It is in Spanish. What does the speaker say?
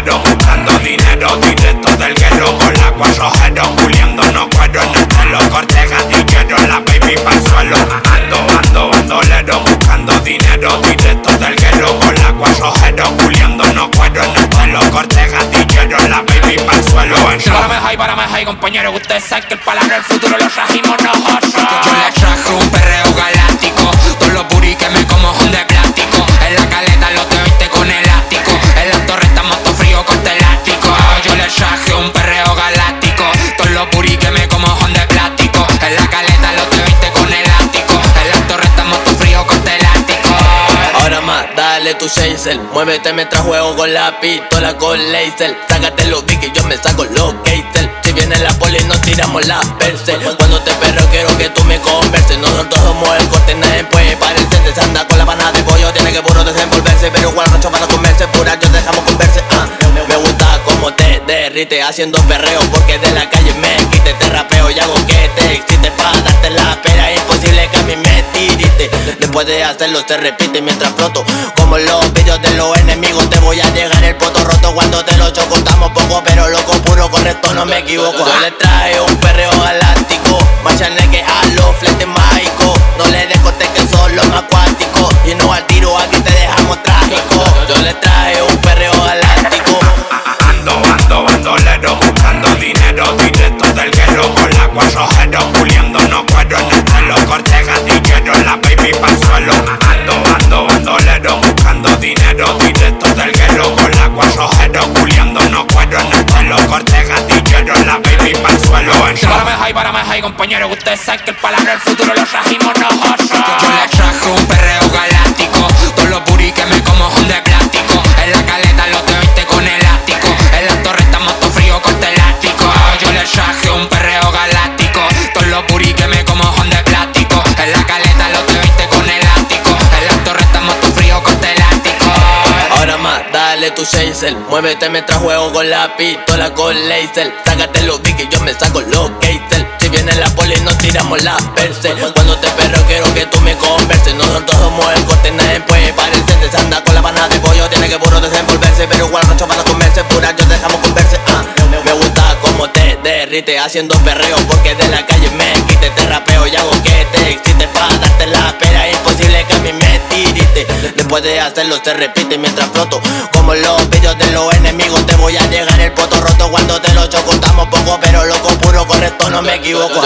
dinero, dinero directo del guerrero con la cuatro juliando no cuero en el pelo, corte la baby pa'l suelo, ando, ando, bandolero, buscando dinero directo del guerrero con la cuatro juliando no cuero en el pelo, corte gatillero, la baby pa'l suelo, Párame high, párame high, compañero, usted sabe que el palabra del futuro lo trajimos nosotros. Yo le trajo un perro dale tu chaser Muévete mientras juego con la pistola con laser. Sácate los que yo me saco los gazer Si viene la poli nos tiramos la verse Cuando te perro quiero que tú me converses. Nosotros somos el corte, nadie puede parecerse Se anda con la pana de pollo, tiene que puro desenvolverse. Pero igual racho para comerse, pura yo dejamos converse. Ah. Me gusta como te derrite haciendo perreo Porque de la calle me quite, de hacerlo se repite mientras floto. Como los vídeos de los enemigos te voy a llegar el poto roto Cuando te lo choco estamos poco pero loco puro correcto no me equivoco. Yo traje un high, compañero, que usted sabe que el palabra del futuro lo trajimos nosotros. Yo le traje un perreo galáctico Todos los booty que me como son de plástico. En la caleta los te viste con elástico En la torre estamos todo frío con elástico Yo le traje un perreo galáctico Todos los booty que me como son de plástico. En la caleta los te viste con elástico En la torre estamos todo frío con elástico Ahora más, dale tu chaser Muévete mientras juego con la pistola con laser. Sácate los que yo me saco los gazer Viene la poli nos tiramos la verse Cuando te perro quiero que tú me converses. Nosotros somos el corte, nadie puede parecerse Se anda con la pana de pollo, tiene que puro desenvolverse Pero igual racho para comerse, pura yo dejamos converse ah. Me gusta como te derrite haciendo perreo Porque de la calle me quite, te rapeo y hago que te excite. Pa' darte la pera, imposible que a mí me tirite. Después de hacerlo se repite mientras floto Como los vídeos de los enemigos voy a llegar el poto roto cuando te lo choco. Estamos poco, pero loco, puro correcto, no me equivoco.